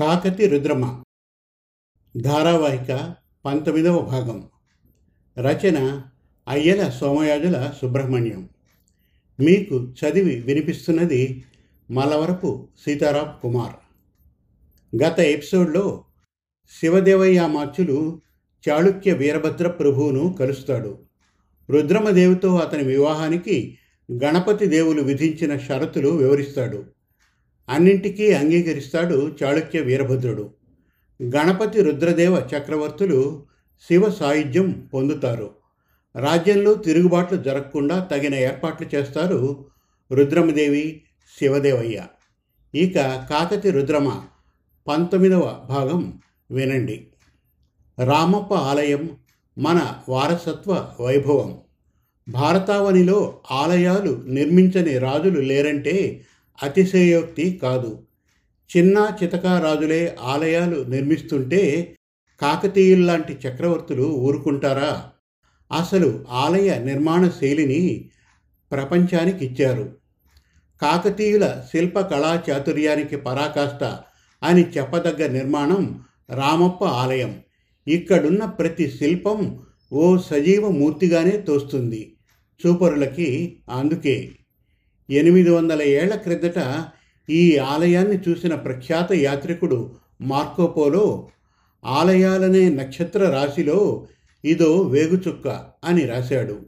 కాకతి రుద్రమ. ధారావాహిక పంతొమ్మిదవ భాగం. రచన అయ్యల సోమయాజుల సుబ్రహ్మణ్యం. మీకు చదివి వినిపిస్తున్నది మలవరపు సీతారాం కుమార్. గత ఎపిసోడ్లో శివదేవయ్యామాచ్యులు చాళుక్య వీరభద్ర ప్రభువును కలుస్తాడు. రుద్రమదేవితో అతని వివాహానికి గణపతి దేవులు విధించిన షరతులు వివరిస్తాడు. అన్నింటికీ అంగీకరిస్తాడు చాళుక్య వీరభద్రుడు. గణపతి రుద్రదేవ చక్రవర్తులు శివ సాయుధ్యం పొందుతారు. రాజ్యంలో తిరుగుబాట్లు జరగకుండా తగిన ఏర్పాట్లు చేస్తారు రుద్రమదేవి శివదేవయ్య. ఇక కాకతి రుద్రమ పంతొమ్మిదవ భాగం వినండి. రామప్ప ఆలయం మన వారసత్వ వైభవం. భారతావనిలో ఆలయాలు నిర్మించని రాజులు లేరంటే అతిశయోక్తి కాదు. చిన్న చితక రాజులే ఆలయాలు నిర్మిస్తుంటే కాకతీయుల్లాంటి చక్రవర్తులు ఊరుకుంటారా? అసలు ఆలయ నిర్మాణ శైలిని ప్రపంచానికి ఇచ్చారు కాకతీయుల శిల్ప కళా చాతుర్యానికి పరాకాష్ట అని చెప్పదగ్గ నిర్మాణం రామప్ప ఆలయం. ఇక్కడున్న ప్రతి శిల్పం ఓ సజీవ మూర్తిగానే తోస్తుంది. చూపరులకి అందుకే. ఎనిమిది వందల ఏళ్ళ క్రిందట ఈ ఆలయాన్ని చూసిన ప్రఖ్యాత యాత్రికుడు మార్కోపోలో ఆలయాలనే నక్షత్ర రాశిలో ఇదో వేగుచుక్క అని రాశాడు.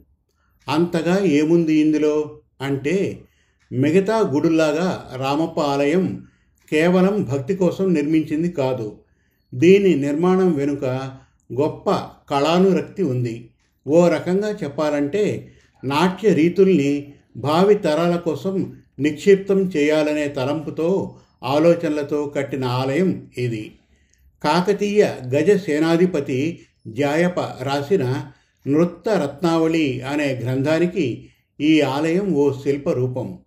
అంతగా ఏముంది ఇందులో? అంటే మిగతా గుడుల్లాగా రామప్ప ఆలయం కేవలం భక్తి కోసం నిర్మించింది కాదు. దీని నిర్మాణం వెనుక గొప్ప కళానురక్తి ఉంది. ఓ రకంగా చెప్పాలంటే నాట్య రీతుల్ని భావి తరాల కోసం నిక్షిప్తం చేయాలనే తలంపుతో ఆలోచనలతో కట్టిన ఆలయం ఇది. కాకతీయ గజ సేనాధిపతి జాయప రాసిన నృత్త రత్నావళి అనే గ్రంథానికి ఈ ఆలయం ఓ శిల్ప రూపం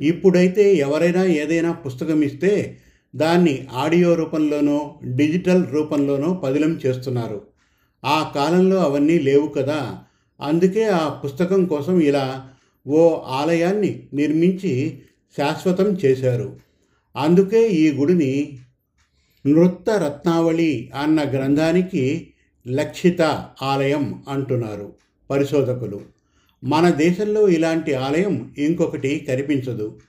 ఇప్పుడైతే ఎవరైనా ఏదైనా పుస్తకం ఇస్తే దాన్ని ఆడియో రూపంలోనో డిజిటల్ రూపంలోనో పదిలం చేస్తున్నారు. ఆ కాలంలో అవన్నీ లేవు కదా. అందుకే ఆ పుస్తకం కోసం ఇలా ఓ ఆలయాన్ని నిర్మించి శాశ్వతం చేశారు. అందుకే ఈ గుడిని నృత్త రత్నావళి అన్న గ్రంథానికి లక్షిత ఆలయం అంటున్నారు పరిశోధకులు. మన దేశంలో ఇలాంటి ఆలయం ఇంకొకటి కనిపించదు.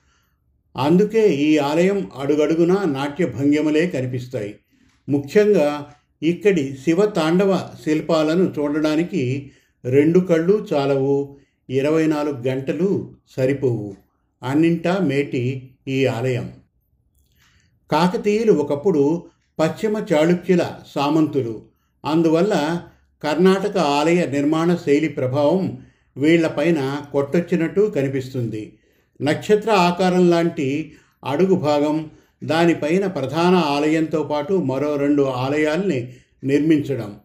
అందుకే ఈ ఆలయం అడుగడుగునా నాట్య భంగిమలే కనిపిస్తాయి. ముఖ్యంగా ఇక్కడి శివ తాండవ శిల్పాలను చూడడానికి రెండు కళ్ళు చాలవు ఇరవై నాలుగు గంటలు సరిపోవు. అన్నింటా మేటి ఈ ఆలయం. కాకతీయులు ఒకప్పుడు పశ్చిమ చాళుక్యుల సామంతులు. అందువల్ల కర్ణాటక ఆలయ నిర్మాణ శైలి ప్రభావం వీళ్ళపైన కొట్టొచ్చినట్టు కనిపిస్తుంది. నక్షత్ర ఆకారం లాంటి అడుగు భాగం దానిపైన ప్రధాన ఆలయంతో పాటు మరో రెండు ఆలయాల్ని నిర్మించడం.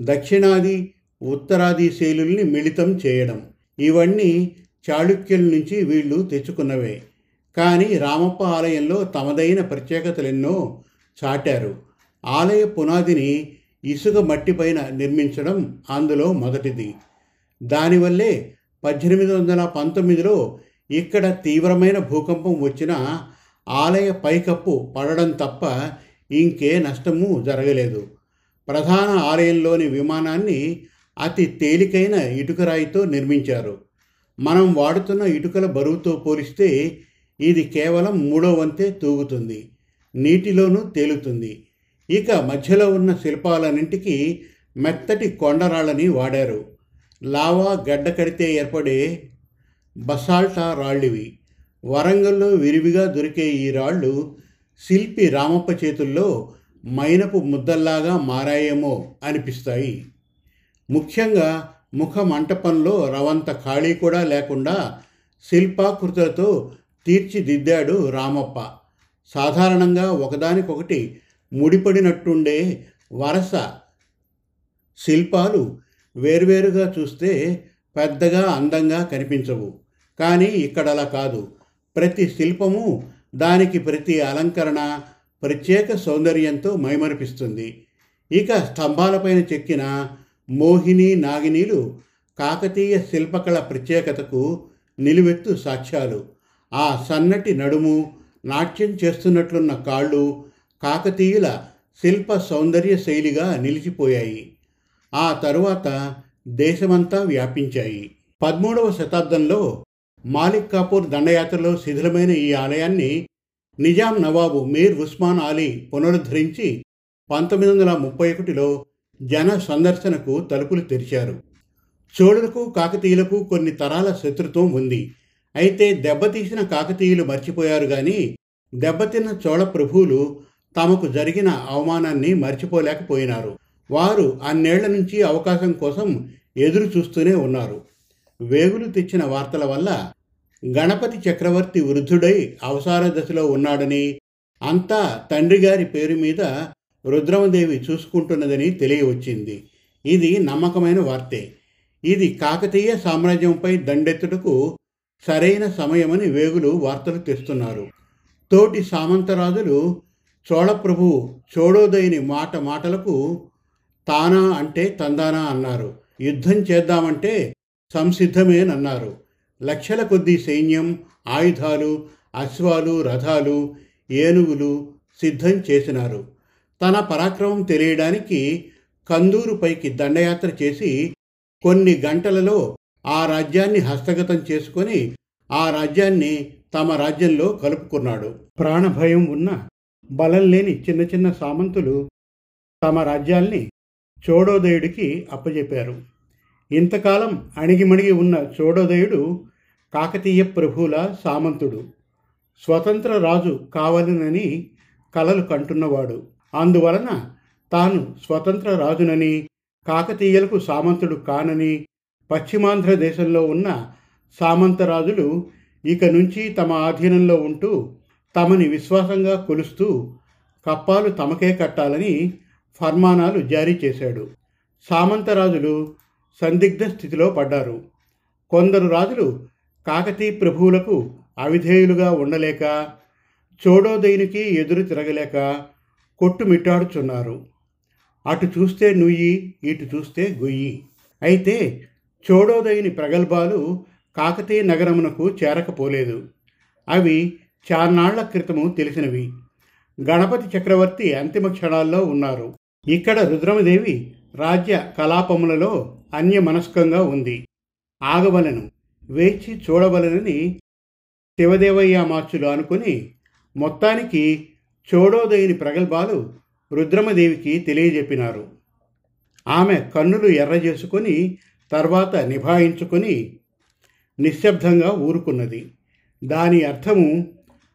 దక్షిణాది ఉత్తరాది శైలుల్ని మిళితం చేయడం. ఇవన్నీ చాళుక్యుల నుంచి వీళ్ళు తెచ్చుకున్నవే. కానీ రామప్ప ఆలయంలో తమదైన ప్రత్యేకతలెన్నో చాటారు. ఆలయ పునాదిని ఇసుక మట్టిపైన నిర్మించడం అందులో మొదటిది. దానివల్లే పద్దెనిమిది వందల పంతొమ్మిదిలో ఇక్కడ తీవ్రమైన భూకంపం వచ్చినా ఆలయ పైకప్పు పడడం తప్ప ఇంకే నష్టము జరగలేదు. ప్రధాన ఆలయంలోని విమానాన్ని అతి తేలికైన ఇటుకరాయితో నిర్మించారు. మనం వాడుతున్న ఇటుకల బరువుతో పోలిస్తే ఇది కేవలం మూడో వంతే తూగుతుంది నీటిలోనూ తేలుతుంది. ఇక మధ్యలో ఉన్న శిల్పాలన్నింటికి మెత్తటి కొండరాళ్ళని వాడారు. లావా గడ్డ కడితే ఏర్పడే బసాల్టా రాళ్ళివి. వరంగల్లో విరివిగా దొరికే ఈ రాళ్ళు శిల్పి రామప్ప చేతుల్లో మైనపు ముద్దల్లాగా మారాయేమో అనిపిస్తాయి. ముఖ్యంగా ముఖ మంటపంలో రవంత ఖాళీ కూడా లేకుండా శిల్పాకృతులతో తీర్చిదిద్దాడు రామప్ప. సాధారణంగా ఒకదానికొకటి ముడిపడినట్టుండే వరస శిల్పాలు వేర్వేరుగా చూస్తే పెద్దగా అందంగా కనిపించవు. కానీ ఇక్కడ అలా కాదు. ప్రతి శిల్పము దానికి ప్రతి అలంకరణ ప్రత్యేక సౌందర్యంతో మైమరిపిస్తుంది. ఇక స్తంభాలపైన చెక్కిన మోహిని నాగినీలు కాకతీయ శిల్పకళ ప్రత్యేకతకు నిలువెత్తు సాక్ష్యాలు. ఆ సన్నటి నడుము నాట్యం చేస్తున్నట్లున్న కాళ్ళు కాకతీయుల శిల్ప సౌందర్య శైలిగా నిలిచిపోయాయి. ఆ తరువాత దేశమంతా వ్యాపించాయి. పదమూడవ శతాబ్దంలో మాలిక్ కాపూర్ దండయాత్రలో శిథిలమైన ఈ ఆలయాన్ని నిజాం నవాబు మీర్ ఉస్మాన్ అలీ పునరుద్ధరించి పంతొమ్మిది వందల ముప్పై ఒకటిలో జన సందర్శనకు తలుపులు తెరిచారు. చోళులకు కాకతీయులకు కొన్ని తరాల శత్రుత్వం ఉంది. అయితే దెబ్బతీసిన కాకతీయులు మర్చిపోయారు గాని దెబ్బతిన్న చోళ ప్రభువులు తమకు జరిగిన అవమానాన్ని మర్చిపోలేకపోయినారు. వారు అన్నేళ్ళ నుంచి అవకాశం కోసం ఎదురు చూస్తూనే ఉన్నారు. వేగులు తెచ్చిన వార్తల వల్ల గణపతి చక్రవర్తి వృద్ధుడై అవసార దశలో ఉన్నాడని అంతా తండ్రి గారి పేరు మీద రుద్రమదేవి చూసుకుంటున్నదని తెలియవచ్చింది. ఇది నమ్మకమైన వార్తే. ఇది కాకతీయ సామ్రాజ్యంపై దండెత్తుటకు సరైన సమయమని వేగులు వార్తలు తెస్తున్నారు. తోటి సామంతరాజులు చోళప్రభు చోడోదయని మాట మాటలకు తానా అంటే తందానా అన్నారు. యుద్ధం చేద్దామంటే సంసిద్ధమేనన్నారు. లక్షల కొద్దీ సైన్యం ఆయుధాలు అశ్వాలు రథాలు ఏనుగులు సిద్ధం చేసినారు. తన పరాక్రమం తెలియడానికి కందూరుపైకి దండయాత్ర చేసి కొన్ని గంటలలో ఆ రాజ్యాన్ని హస్తగతం చేసుకొని ఆ రాజ్యాన్ని తమ రాజ్యంలో కలుపుకున్నాడు. ప్రాణభయం ఉన్న బలం లేని చిన్న చిన్న సామంతులు తమ రాజ్యాల్ని చోడోదయుడికి అప్పజెప్పారు. ఇంతకాలం అణిగిమణిగి ఉన్న చోడోదయుడు కాకతీయ ప్రభువుల సామంతుడు. స్వతంత్ర రాజు కావాలనని కలలు కంటున్నవాడు. అందువలన తాను స్వతంత్ర రాజునని కాకతీయులకు సామంతుడు కానని పశ్చిమాంధ్ర దేశంలో ఉన్న సామంతరాజులు ఇక నుంచి తమ ఆధీనంలో ఉంటూ తమని విశ్వాసంగా కొలుస్తూ కప్పాలు తమకే కట్టాలని ఫర్మానాలు జారీ చేశాడు. సామంతరాజులు సందిగ్ధ స్థితిలో పడ్డారు. కొందరు రాజులు కాకతీ ప్రభువులకు అవిధేయులుగా ఉండలేక చోడోదయునికి ఎదురు తిరగలేక కొట్టుమిట్టాడుచున్నారు. అటు చూస్తే నుయ్యి ఇటు చూస్తే గొయ్యి. అయితే చోడోదయుని ప్రగల్భాలు కాకతీయ నగరమునకు చేరకపోలేదు. అవి చార్నాళ్ళ క్రితము తెలిసినవి. గణపతి చక్రవర్తి అంతిమ క్షణాల్లో ఉన్నారు. ఇక్కడ రుద్రమదేవి రాజ్య కలాపములలో అన్యమనస్కంగా ఉంది. ఆగవలను వేచి చూడవలనని శివదేవయ్య అనుకుని మొత్తానికి చోడోదయుని ప్రగల్భాలు రుద్రమదేవికి తెలియజెప్పినారు. ఆమె కన్నులు ఎర్ర చేసుకొని తర్వాత నిభాయించుకొని నిశ్శబ్దంగా ఊరుకున్నది. దాని అర్థము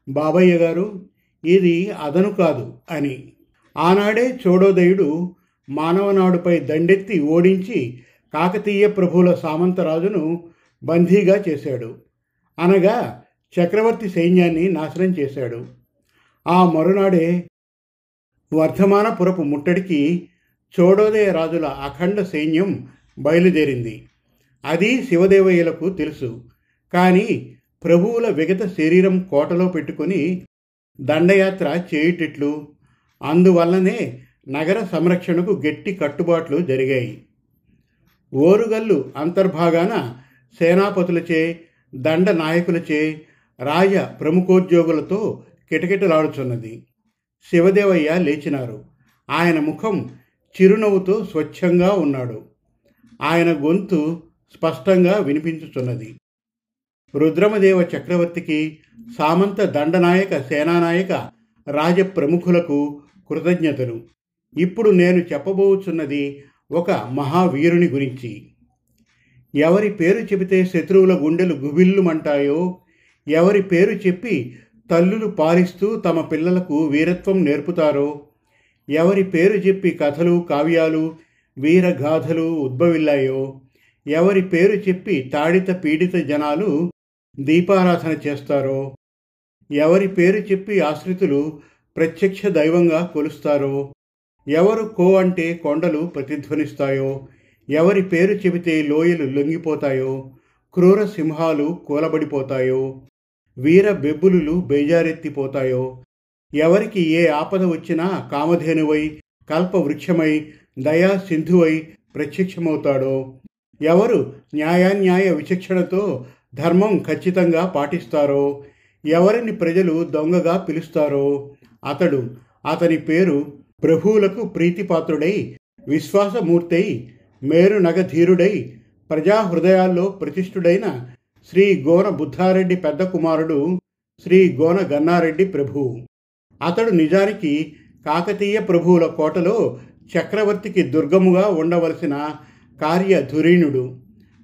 బాబయ్య గారు ఇది అదను కాదు అని. ఆనాడే చోడోదయుడు మానవనాడుపై దండెత్తి ఓడించి కాకతీయ ప్రభువుల సామంతరాజును బందీగా చేశాడు. అనగా చక్రవర్తి సైన్యాన్ని నాశనం చేశాడు. ఆ మరునాడే వర్ధమానపురపు ముట్టడికి చోడోదయ రాజుల అఖండ సైన్యం బయలుదేరింది. అది శివదేవయ్యలకు తెలుసు. కానీ ప్రభువుల విగత శరీరం కోటలో పెట్టుకొని దండయాత్ర చేయుటెట్లు. అందువల్లనే నగర సంరక్షణకు గట్టి కట్టుబాట్లు జరిగాయి. ఓరుగల్లు అంతర్భాగాన సేనాపతులచే దండ నాయకులచే రాజ ప్రముఖోద్యోగులతో కిటకిటలాడుచున్నది. శివదేవయ్య లేచినారు. ఆయన ముఖం చిరునవ్వుతో స్వచ్ఛంగా ఉన్నాడు. ఆయన గొంతు స్పష్టంగా వినిపించుచున్నది. రుద్రమదేవ చక్రవర్తికి సామంత దండనాయక సేనానాయక రాజ ప్రముఖులకు కృతజ్ఞతలు. ఇప్పుడు నేను చెప్పబోచున్నది ఒక మహావీరుని గురించి. ఎవరి పేరు చెబితే శత్రువుల గుండెలు గుబిల్లుమంటాయో ఎవరి పేరు చెప్పి తల్లులు పాలిస్తూ తమ పిల్లలకు వీరత్వం నేర్పుతారో? ఎవరి పేరు చెప్పి కథలు కావ్యాలు వీరగాథలు ఉద్భవిల్లాయో? ఎవరి పేరు చెప్పి తాడిత పీడిత జనాలు దీపారాధన చేస్తారో? ఎవరి పేరు చెప్పి ఆశ్రితులు ప్రత్యక్ష దైవంగా కొలుస్తారో? ఎవరు కో అంటే కొండలు ప్రతిధ్వనిస్తాయో? ఎవరి పేరు చెబితే లోయలు లొంగిపోతాయో? క్రూర సింహాలు కూలబడిపోతాయో? వీర బెబ్బులులు బేజారెత్తిపోతాయో? ఎవరికి ఏ ఆపద వచ్చినా కామధేనువై కల్పవృక్షమై దయా సింధువై ప్రత్యక్షమవుతాడో? ఎవరు న్యాయాన్యాయ విచక్షణతో ధర్మం ఖచ్చితంగా పాటిస్తారో? ఎవరిని ప్రజలు దొంగగా పిలుస్తారో? అతడు అతని పేరు ప్రభువులకు ప్రీతిపాత్రుడై విశ్వాసమూర్తై మేరు నగధీరుడై ప్రజా హృదయాల్లో ప్రతిష్ఠుడైన శ్రీ గోన బుద్ధారెడ్డి పెద్ద కుమారుడు శ్రీ గోన గన్నారెడ్డి ప్రభువు అతడు నిజానికి కాకతీయ ప్రభువుల కోటలో చక్రవర్తికి దుర్గముగా ఉండవలసిన కార్యధురీణుడు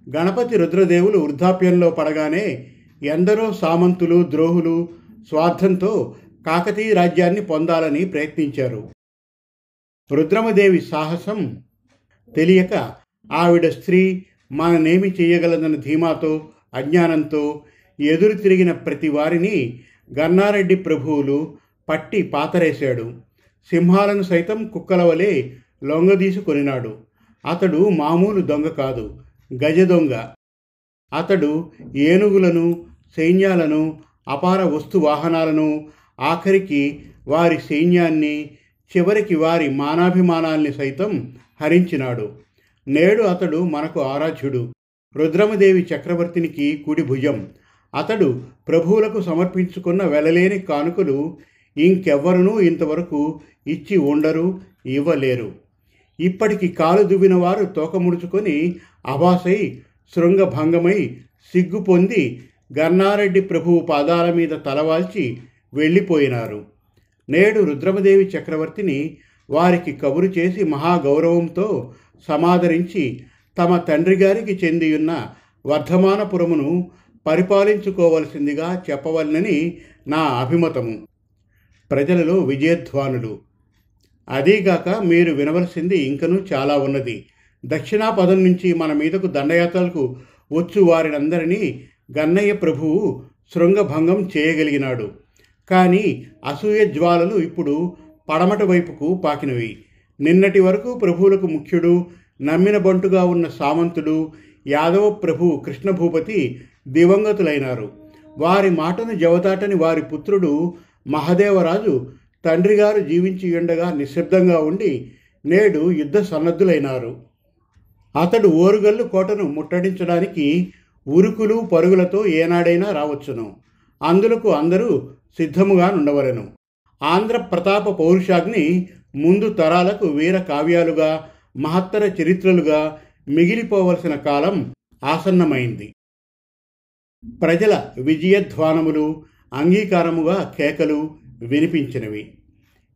గణపతి రుద్రదేవులు వృద్ధాప్యంలో పడగానే ఎందరో సామంతులు ద్రోహులు స్వార్థంతో కాకతీయ రాజ్యాన్ని పొందాలని ప్రయత్నించారు. రుద్రమదేవి సాహసం తెలియక ఆవిడ స్త్రీ మననేమి చేయగలదన్న ధీమాతో అజ్ఞానంతో ఎదురు తిరిగిన ప్రతి వారిని గన్నారెడ్డి ప్రభువులు పట్టి పాతరేశాడు. సింహాలను సైతం కుక్కల వలె లొంగదీసుకొనినాడు అతడు మామూలు దొంగ కాదు గజ దొంగ. అతడు ఏనుగులను సైన్యాలను అపార వస్తు వాహనాలను ఆఖరికి వారి సైన్యాన్ని చివరికి వారి మానాభిమానాల్ని సైతం హరించినాడు. నేడు అతడు మనకు ఆరాధ్యుడు. రుద్రమదేవి చక్రవర్తినికి కుడి భుజం. అతడు ప్రభువులకు సమర్పించుకున్న వెలలేని కానుకలు ఇంకెవ్వరునూ ఇంతవరకు ఇచ్చి ఉండరు ఇవ్వలేరు. ఇప్పటికి కాలు దువ్విన వారు తోకముడుచుకొని అభాసై శృంగభంగమై సిగ్గు పొంది గన్నారెడ్డి ప్రభువు పాదాల మీద తలవాల్చి వెళ్ళిపోయినారు. నేడు రుద్రమదేవి చక్రవర్తిని వారికి కబురు చేసి మహాగౌరవంతో సమాదరించి తమ తండ్రి గారికి చెందియున్న వర్ధమానపురమును పరిపాలించుకోవలసిందిగా చెప్పవలనని నా అభిమతము. ప్రజలలో విజయధ్వానులు. అదీగాక మీరు వినవలసింది ఇంకనూ చాలా ఉన్నది. దక్షిణాపదం నుంచి మన మీదకు దండయాత్రలకు వచ్చు వారినందరినీ గన్నయ్య ప్రభువు శృంగభంగం చేయగలిగినాడు. కానీ అసూయ జ్వాలలు ఇప్పుడు పడమట వైపుకు పాకినవి. నిన్నటి వరకు ప్రభువులకు ముఖ్యుడు నమ్మిన బంటుగా ఉన్న సామంతుడు యాదవ ప్రభు కృష్ణభూపతి దివంగతులైనారు. వారి మాటను జవదాటని వారి పుత్రుడు మహదేవరాజు తండ్రిగారు జీవించి ఉండగా నిశ్శబ్దంగా ఉండి నేడు యుద్ధ సన్నద్ధులైనారు. అతడు ఓరుగల్లు కోటను ముట్టడించడానికి ఉరుకులు పరుగులతో ఏనాడైనా రావచ్చును. అందులకు అందరూ సిద్ధముగా నుండవలెను ఆంధ్ర ప్రతాప పౌరుషాగ్ని ముందు తరాలకు వీర కావ్యాలుగా మహత్తర చరిత్రలుగా మిగిలిపోవలసిన కాలం ఆసన్నమైంది. ప్రజల విజయధ్వానములు అంగీకారముగా కేకలు వినిపించినవి.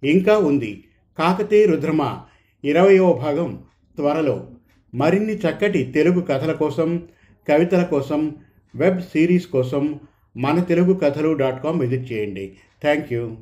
ఇంకా ఉంది కాకతీ రుద్రమ ఇరవయో భాగం త్వరలో. మరిన్ని చక్కటి తెలుగు కథల కోసం కవితల కోసం వెబ్ సిరీస్ కోసం మన తెలుగు కథలు డాట్ కామ్ విజిట్ చేయండి. Thank you.